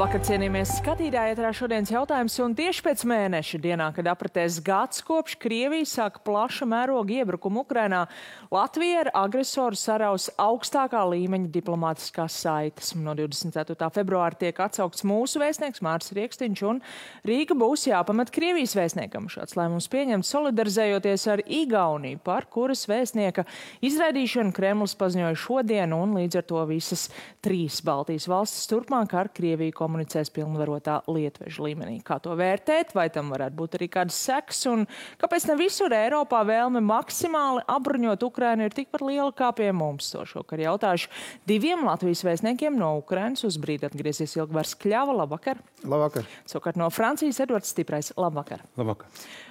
Labvakar, cienījamies skatītāji, ietrā šodienas jautājums. Un tieši pēc mēneša dienā, kad apritēs gads kopš Krievija sāka plaša mēroga iebrukumu Ukrainā, Latvija ar agresoru saraus augstākā līmeņa diplomātiskās saites. No 24. februāra tiek atsaukts mūsu vēstnieks Mārs Riekstiņš, un Rīga būs jāpamet Krievijas vēstniekam. Šāds lēmums pieņemts solidarizējoties ar Igauniju, par kuras vēstnieka izraidīšanu Kremlis paziņoja šodien, un līdz ar to visas trīs Baltijas valstis turpmāk ar Krieviju komunicēs pilnvarotā lietveža līmenī. Kā to vērtēt, vai tam varētu būt arī kādas seks, un kāpēc ne visur Eiropā vēlme maksimāli apbruņot Ukrainu ir tikpat liela kā pie mums? To šokar jautāšu diviem Latvijas vēstniekiem no Ukrainas uz brīdi atgriezies Ilgvars Kļava. Labvakar! Labvakar! Savukārt no Francijas Edvards Stiprais. Labvakar! Labvakar!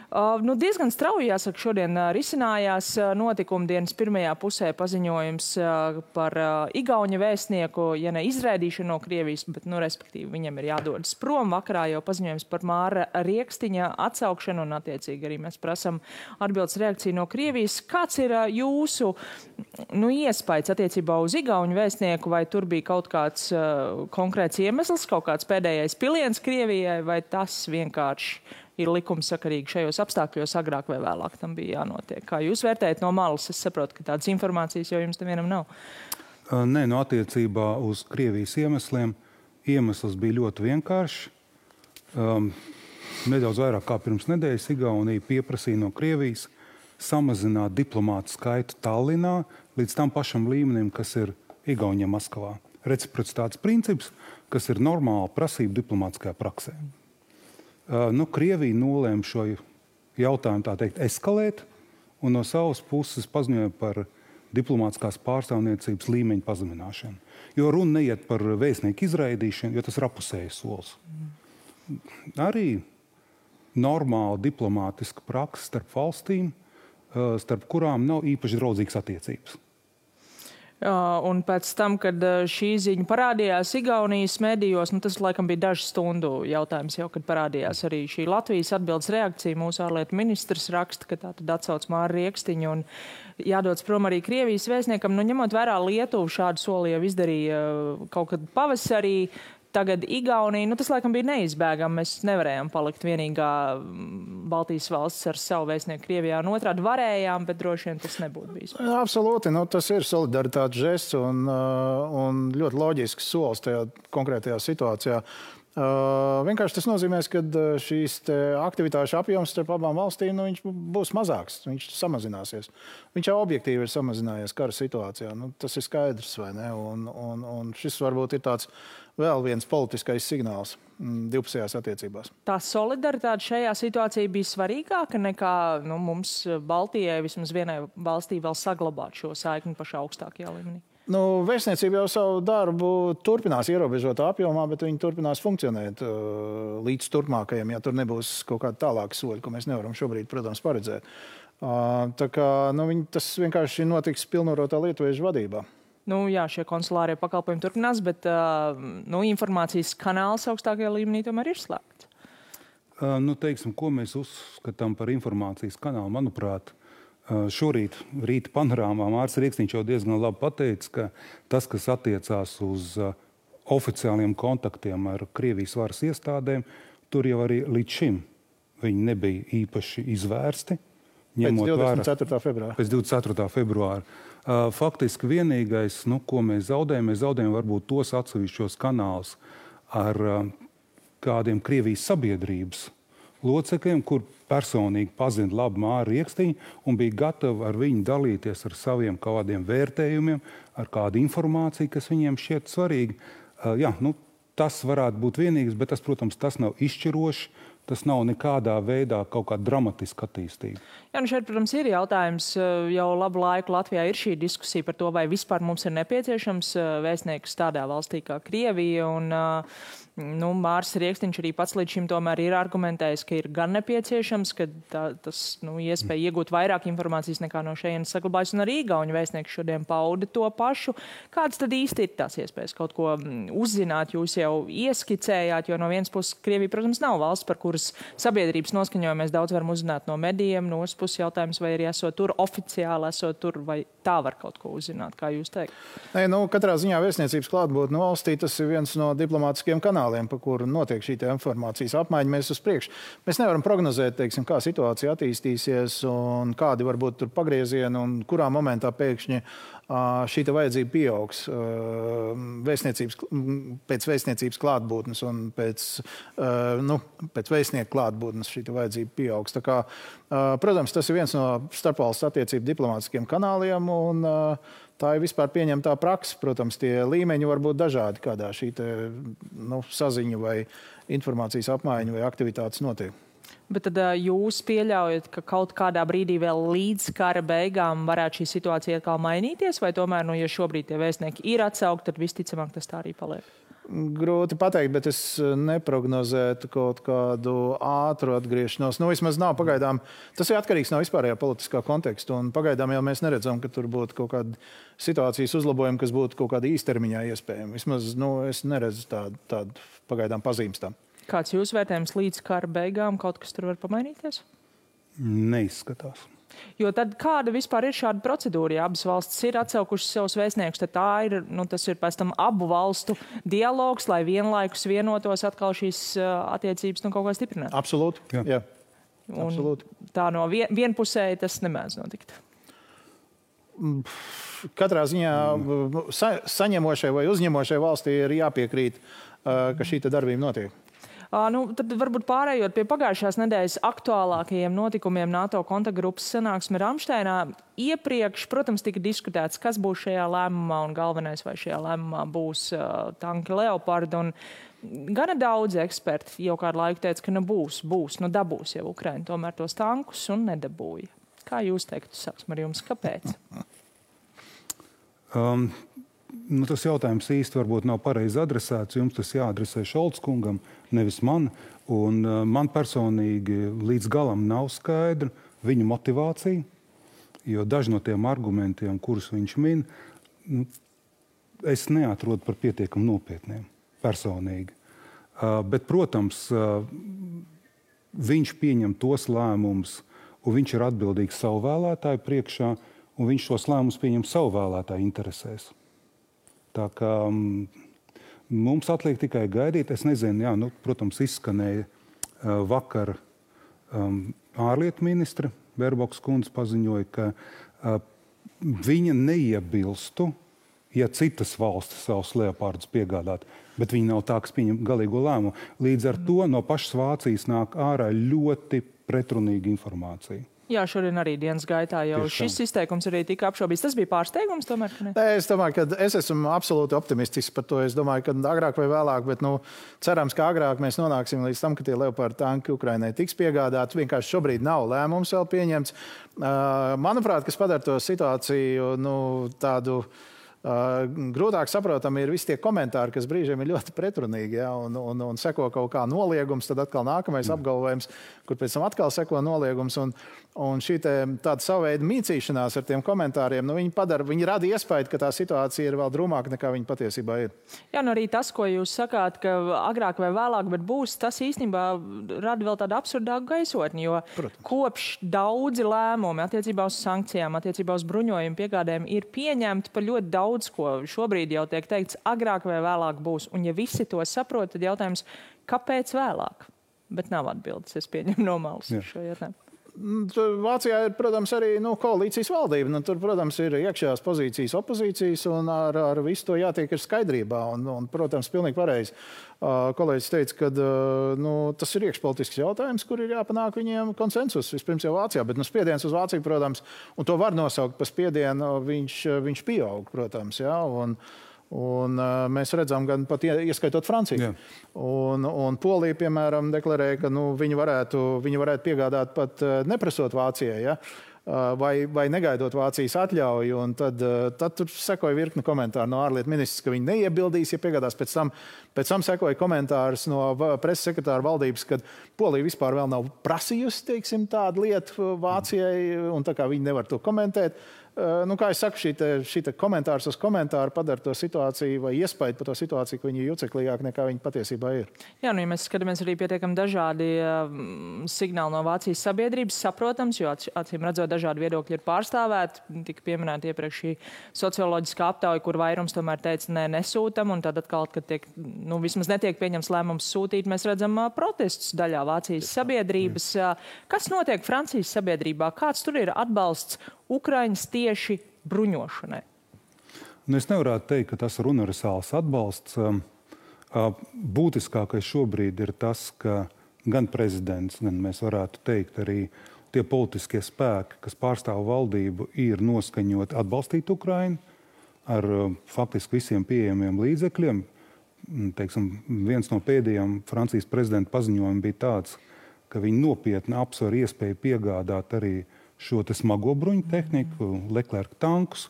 Uh, nu, diezgan strauji, jāsaka, šodien uh, risinājās uh, notikuma dienas pirmajā pusē paziņojums par Igauņa vēstnieku, ja ne izraidīšanu no Krievijas, bet, nu, respektīvi, viņam ir jādodas prom. Vakarā jau paziņojums par Māra Riekstiņa atsaukšanu, un, attiecīgi, arī mēs prasam atbildes reakciju no Krievijas. Kāds ir jūsu, nu, iespējas attiecībā uz Igauņu vēstnieku, vai tur bija kaut kāds uh, konkrēts iemesls, kaut kāds pēdējais piliens Krievijai, vai tas vienkārši ir likumsakarīgi šajos apstākļos, agrāk vai vēlāk tam bija jānotiek. Kā jūs vērtējat no malas? Es saprotu, ka tādas informācijas jau jums nevienam nav. Nē, no attiecībā uz Krievijas iemesliem iemesls bija ļoti vienkāršs. Um, nedaudz vairāk kā pirms nedēļas Igaunija pieprasīja no Krievijas samazināt diplomātu skaitu Tallinā līdz tam pašam līmenim, kas ir Igaunijā Maskavā. Reciprocitātes princips, kas ir normāla prasība diplomātiskajā praksē. Nu, Krievija nolēma šo jautājumu teikt, eskalēt un no savas puses paziņoja par diplomātiskās pārstāvniecības līmeņa pazemināšanu. Jo runa neiet par vēstnieku izraidīšanu, jo tas ir apusējs solis. Arī normāla diplomātiska praksa starp valstīm, starp kurām nav īpaši draudzīgas attiecības. Un pēc tam, kad šī ziņa parādījās Igaunijas medijos, nu, tas laikam bija dažu stundu jautājums jau, kad parādījās arī šī Latvijas atbildes reakcija. Mūsu ārlietu ministrs raksta, ka tā tad atsauc Māra Riekstiņu un jādodas prom arī Krievijas vēstniekam. Nu, ņemot vērā Lietuvu, šādu soli jau izdarīja kaut kad pavasarī. Tagad Igaunija, nu tas laikam bija neizbēgami. Mēs nevarējām palikt vienīgā mm, Baltijas valsts ar savu vēstnieku Krievijā. Un otrādi varējām, bet droši vien tas nebūtu bijis. Absolūti, nu, tas ir solidaritātes žests un, uh, un ļoti loģisks solis tajā konkrētajā situācijā. Vienkārši tas nozīmē, ka šīs aktivitāšu apjoms starp abām valstīm nu, būs mazāks, viņš samazināsies. Viņš jau objektīvi ir samazinājies kara situācijā. Nu, tas ir skaidrs, vai ne? Un, un, un šis varbūt ir tāds vēl viens politiskais signāls mm, divpusējās attiecībās. Tā solidaritāte šajā situācijā bija svarīgāka nekā nu, mums Baltijai vismaz vienai valstī vēl saglabāt šo saikni pašā augstākajā līmenī. Nu, vēstniecība jau savu darbu turpinās ierobežotā apjomā, bet viņi turpinās funkcionēt uh, līdz turpmākajam, ja tur nebūs kaut kāda tālāka soļa, ko mēs nevaram šobrīd, protams, paredzēt. Uh, tā kā nu, viņi, tas vienkārši notiks pilnvarotā lietuviešu vadībā. Nu, jā, šie konsulārie pakalpojumi turpinās, bet uh, nu, informācijas kanāls augstākajā līmenī tomēr ir slēgts. Nu, teiksim, ko mēs uzskatām par informācijas kanālu? Manuprāt, Šorīt, rīta panorāmā Mārcis Rīksniņš jau diezgan labi pateica, ka tas, kas attiecās uz oficiāliem kontaktiem ar Krievijas varas iestādēm, tur jau arī līdz šim viņi nebija īpaši izvērsti. Pēc 24. februāra. Pēc 24. februāra. Faktiski vienīgais, nu, ko mēs zaudējam, mēs zaudējam varbūt tos atsevišķos kanālus ar kādiem Krievijas sabiedrības locekļiem, kur personīgi pazina labi Māru Rieksniņu un bija gatavi ar viņu dalīties ar saviem kādiem vērtējumiem, ar kādu informāciju, kas viņiem šķiet svarīga. Uh, jā, nu, tas varētu būt vienīgs, bet tas, protams, tas nav izšķiroši. Tas nav nekādā veidā kaut kāda dramatiska attīstība. Jā, nu šeit, protams, ir jautājums. Jau labu laiku Latvijā ir šī diskusija par to, vai vispār mums ir nepieciešams vēstnieks tādā valstī kā Krievija. Un, uh, Nu, Mārs Rieksniņš arī pats līdz šim ir argumentējis, ka ir gan nepieciešams, ka tā, tas nu, iespēja iegūt vairāk informācijas nekā no šejienes saglabājas, un arī Igauņu vēstnieks šodien pauda to pašu. Kāds tad īsti ir tās iespējas kaut ko mm, uzzināt? Jūs jau ieskicējāt, jo no vienas puses Krievija, protams, nav valsts, par kuras sabiedrības noskaņojumu mēs daudz varam uzzināt no medijiem, no otras puses jautājums, vai arī esot tur oficiāli, esot tur, vai tā var kaut ko uzzināt, kā jūs teikt? Nē, nu, katrā ziņā vēstniecības klātbūtne valstī tas ir viens no diplomātiskiem kanāliem, pa kuru notiek šī informācijas apmaiņa. Mēs uz priekšu. Mēs nevaram prognozēt, teiksim, kā situācija attīstīsies un kādi var būt pagriezieni un kurā momentā pēkšņi šī vajadzība pieaugs vēstniecības, pēc vēstniecības klātbūtnes un pēc, nu, pēc vēstnieku klātbūtnes šī vajadzība pieaugs. Tā kā, protams, tas ir viens no starpvalstu attiecību diplomātiskiem kanāliem. Un, Tā ir vispār pieņemtā praksa. Protams, tie līmeņi var būt dažādi, kādā šī te, nu, saziņa vai informācijas apmaiņa vai aktivitātes notiek. Bet tad jūs pieļaujat, ka kaut kādā brīdī vēl līdz kara beigām varētu šī situācija atkal mainīties, vai tomēr, nu, ja šobrīd tie vēstnieki ir atsaukti, tad visticamāk tas tā arī paliek? Grūti pateikt, bet es neprognozētu kaut kādu ātru atgriešanos. Nu, vismaz nav pagaidām. Tas ir atkarīgs no vispārējā politiskā konteksta. Pagaidām jau mēs neredzam, ka tur būtu kaut kāda situācijas uzlabojuma, kas būtu kaut kādā īstermiņā iespējama. Vismaz nu, es neredzu tādu, tādu pagaidām pazīmes Kāds jūsu vērtējums līdz kara beigām kaut kas tur var pamainīties? Neizskatās. Jo tad kāda vispār ir šāda procedūra? Ja abas valstis ir atsaukušas savus vēstniekus, tad tā ir, nu, tas ir pēc tam abu valstu dialogs, lai vienlaikus vienotos atkal šīs uh, attiecības nu, kaut kā stiprināt. Absolūti. Jā. Jā. Absolūti. Tā no vien, vienpusēji tas nemēdz notikt. Mm, katrā ziņā sa, saņemošai vai uzņemošai valstī ir jāpiekrīt, uh, ka šī darbība notiek. Nu, tad varbūt pārējot pie pagājušās nedēļas aktuālākajiem notikumiem NATO kontaktgrupas sanāksme Ramšteinā. Iepriekš, protams, tika diskutēts, kas būs šajā lēmumā un galvenais, vai šajā lēmumā būs uh, tanki Leopard. Un gana daudz eksperti jau kādu laiku teica, ka nu būs, būs, nu dabūs jau Ukraiņa tomēr tos tankus un nedabūja. Kā jūs teiktu, sāksim ar jums, kāpēc? Um, nu, tas jautājums īsti varbūt nav pareizi adresēts. Jums tas jāadresē Šalts kungam, nevis man. Un, uh, man personīgi līdz galam nav skaidra viņa motivācija, jo daži no tiem argumentiem, kurus viņš min, nu, es neatrodu par pietiekami nopietniem personīgi. Uh, bet, protams, uh, viņš pieņem tos lēmumus, un viņš ir atbildīgs savu vēlētāju priekšā, un viņš šos lēmumus pieņem savu vēlētāju interesēs. Tā kā mm, mums atliek tikai gaidīt. Es nezinu, jā, nu, protams, izskanēja vakar um, ārlietu ministra Berboks kundze paziņoja, ka uh, viņa neiebilstu, ja citas valstis savus leopardus piegādāt, bet viņi nav tā, kas pieņem galīgo lēmumu. Līdz ar to no pašas Vācijas nāk ārā ļoti pretrunīga informācija. Jā, šodien arī dienas gaitā jau Tieši šis izteikums arī tika apšaubīts. Tas bija pārsteigums, tomēr. Ne? Nē, es domāju, ka es esmu absolūti optimistisks par to. Es domāju, ka agrāk vai vēlāk, bet nu, cerams, ka agrāk mēs nonāksim līdz tam, ka tie Leopard tanki Ukrainai tiks piegādāti. Vienkārši šobrīd nav lēmums vēl pieņemts. Manuprāt, kas padara to situāciju nu, tādu Uh, grūtāk saprotami ir visi tie komentāri, kas brīžiem ir ļoti pretrunīgi. Ja, un, un, un seko kaut kā noliegums, tad atkal nākamais mm. apgalvojums, kur pēc tam atkal seko noliegums. Un, un šī te, tāda sava veida mīcīšanās ar tiem komentāriem, nu, viņi, padara, viņi rada iespēju, ka tā situācija ir vēl drūmāka nekā viņa patiesībā ir. Jā, nu arī tas, ko jūs sakāt, ka agrāk vai vēlāk būs, tas īstenībā rada vēl tādu absurdāku gaisotni. Jo Protams. kopš daudzi lēmumi attiecībā uz sankcijām, attiecībā uz bruņojumu piegādēm ir pieņemti par ļoti daudz ko šobrīd jau tiek teikts, agrāk vai vēlāk būs. Un ja visi to saprot, tad jautājums, kāpēc vēlāk? Bet nav atbildes, es pieņemu no malas šo jautājumu. Mm, Vācijā ir, protams, arī nu, koalīcijas valdība. Nu, tur, protams, ir iekšējās pozīcijas, opozīcijas, un ar, ar visu to jātiek ir skaidrībā. Un, un, protams, pilnīgi pareizi. Uh, kolēģis teica, ka uh, nu, tas ir iekšpolitisks jautājums, kur ir jāpanāk viņiem konsensus. Vispirms jau Vācijā, bet nu, spiediens uz Vāciju, protams, un to var nosaukt par spiedienu, viņš, viņš pieaug, protams. Jā, un, Un, uh, mēs redzam, gan pat ieskaitot Franciju. Jā. Un, un Polija, piemēram, deklarēja, ka nu, viņi, varētu, viņi varētu piegādāt pat uh, neprasot Vācijai. Ja? Uh, vai, vai negaidot Vācijas atļauju. Tad, tad tur sekoja virkni komentāru no ārlietu ministrs, ka viņi neiebildīs, ja piegādās. Pēc tam, pēc tam sekoja komentārs no preses sekretāra valdības, ka Polija vispār vēl nav prasījusi teiksim, tādu lietu Vācijai, un tā kā viņi nevar to komentēt. Eh, nu, kā jau saku, šī, te, šī te komentārs uz komentāru padara to situāciju vai iespēju par to situāciju, ka viņi ir juceklīgāki nekā viņi patiesībā ir. Jā, nu, ja mēs skatāmies arī pietiekami dažādi um, signāli no Vācijas sabiedrības, saprotams, jo acīm redzot, dažādi viedokļi ir pārstāvēti. Tika pieminēta iepriekš šī socioloģiskā aptauja, kur vairums tomēr teica, nē, nesūtam, un tad atkal, kad tiek, nu, vismaz netiek pieņems lēmums sūtīt, mēs redzam uh, protestus daļā Vācijas sabiedrības. Uh, kas notiek Francijas sabiedrībā? Kāds tur ir atbalsts Ukraiņas tieši bruņošanai? Nu, es nevaru teikt, ka tas ir universāls atbalsts. Būtiskākais šobrīd ir tas, ka gan prezidents, gan mēs varētu teikt arī tie politiskie spēki, kas pārstāv valdību, ir noskaņoti atbalstīt Ukrainu ar faktiski visiem pieejamiem līdzekļiem. Teiksim, viens no pēdējiem Francijas prezidenta paziņojumiem bija tāds, ka viņi nopietni apsver iespēju piegādāt arī šo smago bruņu tehniku, Leclerc tankus.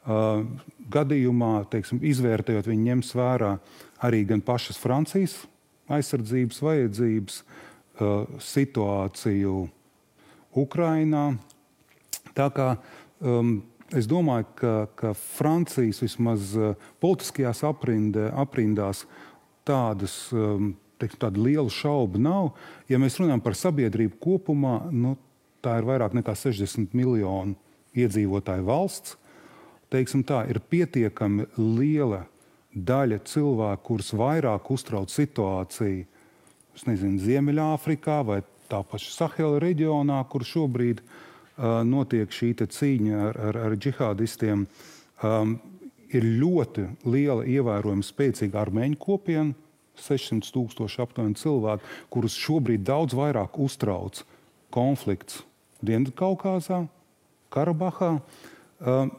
Uh, gadījumā, teiksim, izvērtējot, viņi ņems vērā arī gan pašas Francijas aizsardzības vajadzības, uh, situāciju Ukrainā. Tā kā um, es domāju, ka, ka Francijas vismaz uh, politiskajās aprinde, aprindās tādas um, tāda liela šauba nav. Ja mēs runājam par sabiedrību kopumā, nu, tā ir vairāk nekā 60 miljonu iedzīvotāju valsts. Teiksim tā, ir pietiekami liela daļa cilvēku, kurus vairāk uztrauc situācija nezinu, Ziemeļāfrikā vai tā paša Sahela reģionā, kur šobrīd uh, notiek šī cīņa ar, ar, ar džihādistiem. Um, ir ļoti liela, ievērojama, spēcīga armēņu kopiena, 600 tūkstoši aptuveni cilvēku, kurus šobrīd daudz vairāk uztrauc konflikts Dienvidkaukāzā, Karabahā. Um,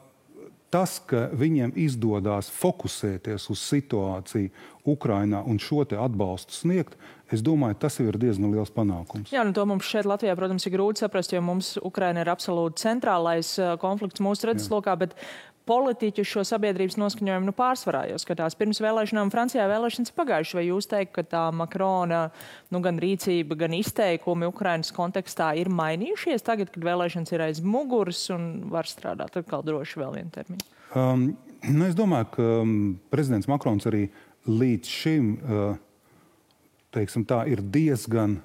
tas, ka viņiem izdodas fokusēties uz situāciju Ukrajinā un šo atbalstu sniegt, es domāju, tas ir diezgan liels panākums. Jā, nu to mums šeit Latvijā, protams, ir grūti saprast, jo mums Ukraina ir absolūti centrālais uh, konflikts mūsu redzeslokā, bet politiķu šo sabiedrības noskaņojumu nu, pārsvarā. Jo skatās pirms vēlēšanām Francijā vēlēšanas pagājuši. Vai jūs teikt, ka tā Makrona nu, gan rīcība, gan izteikumi Ukrainas kontekstā ir mainījušies tagad, kad vēlēšanas ir aiz muguras un var strādāt atkal droši vēl vienu termiņu? Um, nu, es domāju, ka um, prezidents Makrons arī līdz šim uh, teiksim, tā, ir diezgan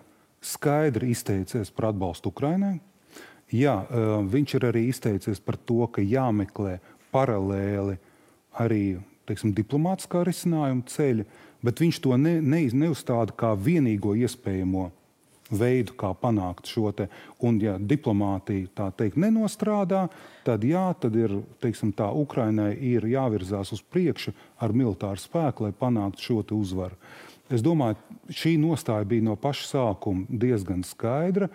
skaidri izteicies par atbalstu Ukrainai. Jā, uh, viņš ir arī izteicies par to, ka jāmeklē paralēli arī teiksim, diplomātiskā risinājuma ceļa, bet viņš to ne, ne, neuzstāda kā vienīgo iespējamo veidu, kā panākt šo te. Un, ja diplomātija tā teikt nenostrādā, tad jā, tad ir, teiksim, tā Ukrainai ir jāvirzās uz priekšu ar militāru spēku, lai panāktu šo uzvaru. Es domāju, šī nostāja bija no paša sākuma diezgan skaidra.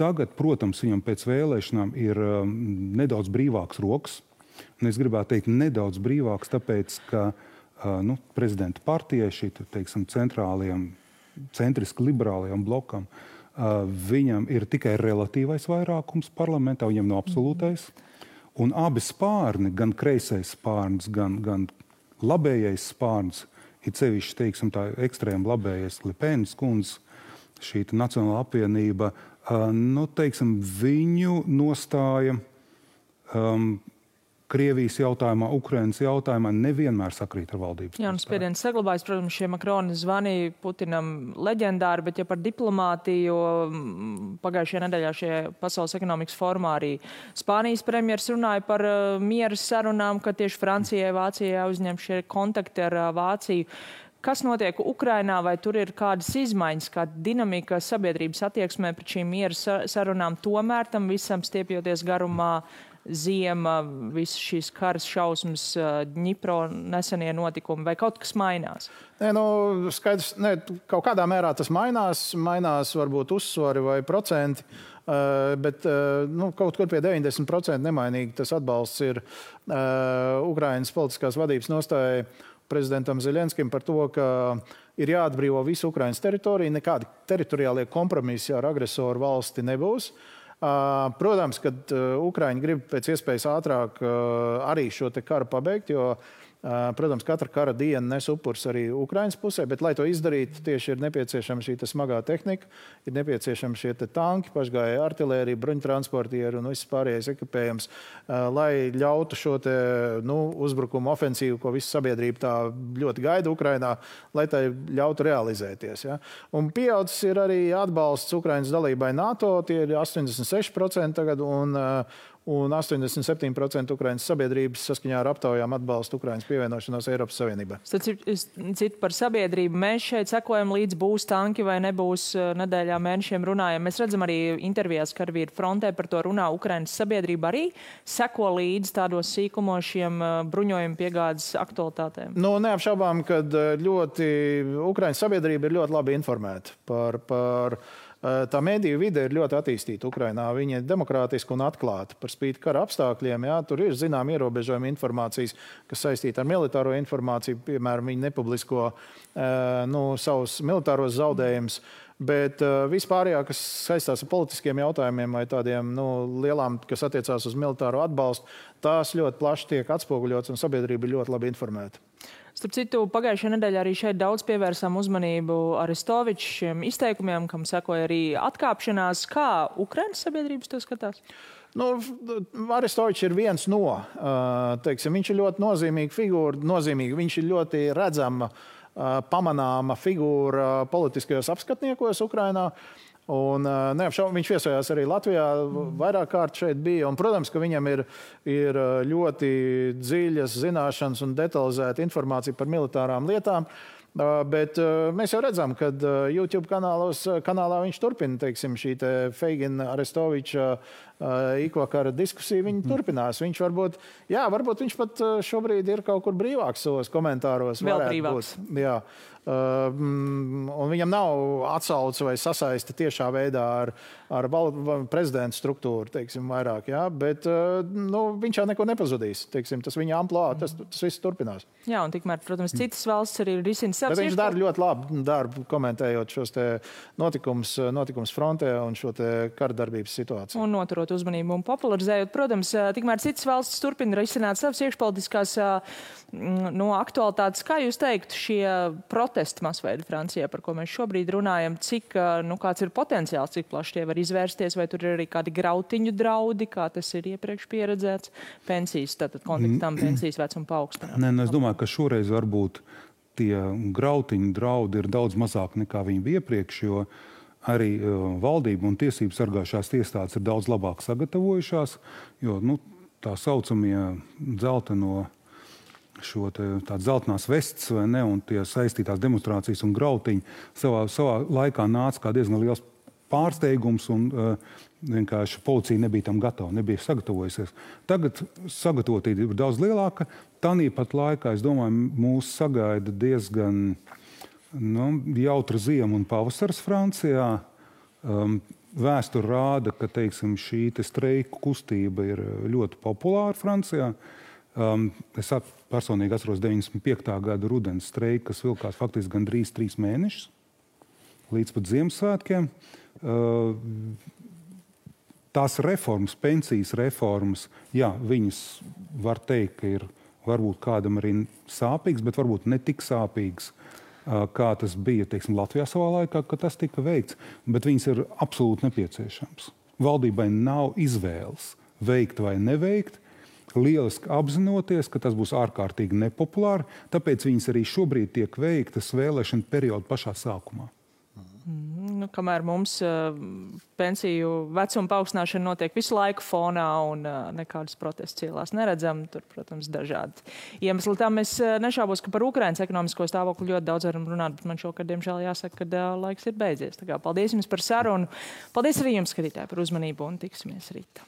Tagad, protams, viņam pēc vēlēšanām ir um, nedaudz brīvāks rokas Un es gribētu teikt, nedaudz brīvāks, tāpēc ka nu, prezidenta partijai, šī teiksim, centrālajiem, centriski liberālajam blokam, viņam ir tikai relatīvais vairākums parlamentā, viņam nav absolūtais. Un abi spārni, gan kreisais spārns, gan, gan labējais spārns, ir sevišķi teiksim, tā ekstrēma labējais Lipēnas kundze, šī Nacionāla apvienība, nu, teiksim, viņu nostāja um, Krievijas jautājumā, Ukrainas jautājumā nevienmēr sakrīt ar valdības. Jā, un spiediens saglabājas, protams, šie Makroni zvanīja Putinam leģendāri, bet ja par diplomātiju pagājušajā nedēļā šie Pasaules ekonomikas formā arī Spānijas premjers runāja par uh, miera sarunām, ka tieši Francijai, Vācijai uzņem šie kontakti ar uh, Vāciju. Kas notiek Ukrainā, vai tur ir kādas izmaiņas, kāda dinamika sabiedrības attieksmē pret šīm miera sarunām, tomēr tam visam stiepjoties garumā? Ziema, visas šīs karas šausmas, Dņipro nesenie notikumi, vai kaut kas mainās? Nē, nu, skaidrs, ne, kaut kādā mērā tas mainās, mainās varbūt uzsvari vai procenti. Uh, bet uh, nu, kaut kur pie 90% nemainīgi tas atbalsts ir uh, Ukraiņas politiskās vadības nostājai prezidentam Zelenskim par to, ka ir jāatbrīvo visu Ukraiņas teritoriju. Nekādi teritoriālie kompromisi ar agresoru valsti nebūs. Uh, Protams, ka Ukraiņi grib pēc iespējas ātrāk arī šo karu pabeigt, jo Protams, katra kara diena nes upurs arī Ukraiņas pusē, bet, lai to izdarītu, tieši ir nepieciešama šī smagā tehnika, ir nepieciešama šie tanki, pašgājēji artilērija, bruņtransportieri un viss pārējais ekipējums, lai ļautu šo te, nu, uzbrukumu ofensīvu, ko visa sabiedrība tā ļoti gaida Ukrainā, lai tai ļautu realizēties. Ja? Un pieaudzis ir arī atbalsts Ukraiņas dalībai NATO, tie ir 86% tagad, un, un 87% Ukraiņas sabiedrības saskaņā ar aptaujām atbalsta Ukraiņas pievienošanos Eiropas Savienībai. Citu par sabiedrību. Mēs šeit sekojam līdz būs tanki vai nebūs eh, nedēļā mēnešiem runājam. Mēs redzam arī intervijās, ka karavīri frontē par to runā. Ukraiņas sabiedrība arī seko līdz tādos sīkumos šiem eh, bruņojumu piegādes aktualitātēm. Nu, neapšaubām, ka eh, ļoti Ukraiņas sabiedrība ir ļoti labi informēta par. par tā mediju vide ir ļoti attīstīta Ukrajinā. Viņa ir demokrātiska un atklāta. Par spīti kara apstākļiem, jā, tur ir zinām ierobežojumi informācijas, kas saistīta ar militāro informāciju. Piemēram, viņi nepublisko eh, nu, savus militāros zaudējumus. Bet uh, vispārējā, kas saistās ar politiskiem jautājumiem vai tādiem nu, lielām, kas attiecās uz militāro atbalstu, tās ļoti plaši tiek atspoguļotas un sabiedrība ir ļoti labi informēta. Starp citu, pagājušajā nedēļā arī šeit daudz pievērsām uzmanību Aristovičiem izteikumiem, kam sekoja arī atkāpšanās. Kā Ukraiņas sabiedrības to skatās? Nu, Aristovičs ir viens no. Teiksim, viņš ir ļoti nozīmīga figūra. Nozīmīga. Viņš ir ļoti redzama, pamanāma figūra politiskajos apskatniekos Ukrajinā. Un, neapšaubām, viņš viesojās arī Latvijā, vairāk kārt šeit bija. Un, protams, ka viņam ir, ir ļoti dziļas zināšanas un detalizēta informācija par militārām lietām. Bet mēs jau redzam, ka YouTube kanālos, kanālā viņš turpina teiksim, šī te Feigina Arestoviča ikvakara diskusija. Viņa mm. turpinās. Viņš varbūt, jā, varbūt viņš pat šobrīd ir kaut kur brīvāks savos komentāros. Vēl brīvāks. Būt. Jā. Uh, un viņam nav atsauce vai sasaiste tiešā veidā ar, ar prezidenta struktūru, teiksim, vairāk. Jā, bet uh, nu, viņš jau neko nepazudīs. Teiksim, tas viņa amplitūda, tas, tas viss turpinās. Jā, un tikmēr, protams, citas valsts arī risina savus. Viņš dara ļoti labu darbu, komentējot šos notikumus notikums frontē un šo kara situāciju. Un noturot uzmanību un popularizējot, protams, tikmēr citas valstis turpina risināt savas iekšpolitiskās no aktualitātes. Kā jūs teiktu, šie protesti? Protesti masveida Francijā, par ko mēs šobrīd runājam, cik, nu, kāds ir potenciāls, cik plaši tie var izvērsties, vai tur ir arī kādi grautiņu draudi, kā tas ir iepriekš pieredzēts, pensijas, tātad konfliktam mm. pensijas vecuma paaugstināt. Nē, nu, es domāju, ka šoreiz varbūt tie grautiņu draudi ir daudz mazāk nekā viņi bija iepriekš, jo arī uh, valdība un tiesību sargājušās iestādes ir daudz labāk sagatavojušās, jo nu, tā saucamie dzelteno šo zeltainās vestes vai ne, un tie saistītās demonstrācijas un grautiņi savā, savā laikā nāca kā diezgan liels pārsteigums. Un, uh, Vienkārši policija nebija tam gatava, nebija sagatavojusies. Tagad sagatavotība ir daudz lielāka. Tāpat laikā, es domāju, mūs sagaida diezgan nu, jautra ziema un pavasaris Francijā. Um, Vēsture rāda, ka teiksim, šī te streiku kustība ir ļoti populāra Francijā. Um, es personīgi atceros 95. gada rudens streiku, kas vilkās faktiski gandrīz trīs mēnešus līdz pat Ziemassvētkiem. Uh, tās reformas, pensijas reformas, jā, viņas var teikt, ka ir varbūt kādam arī sāpīgs, bet varbūt ne tik sāpīgs, uh, kā tas bija teiksim, Latvijā savā laikā, kad tas tika veikts. Bet viņas ir absolūti nepieciešamas. Valdībai nav izvēles veikt vai neveikt lieliski apzinoties, ka tas būs ārkārtīgi nepopulāri. Tāpēc viņas arī šobrīd tiek veiktas vēlēšana perioda pašā sākumā. Mm, nu, kamēr mums uh, pensiju vecuma paaugstināšana notiek visu laiku fonā un uh, nekādas protestus ielās neredzam, tur, protams, dažādi iemesli. Tam es uh, nešaubos, ka par Ukrainas ekonomisko stāvokli ļoti daudz varam runāt, bet man šokad, diemžēl, jāsaka, ka uh, laiks ir beidzies. Tā kā paldies jums par sarunu. Paldies arī jums, skatītāji, par uzmanību un tiksimies rīt.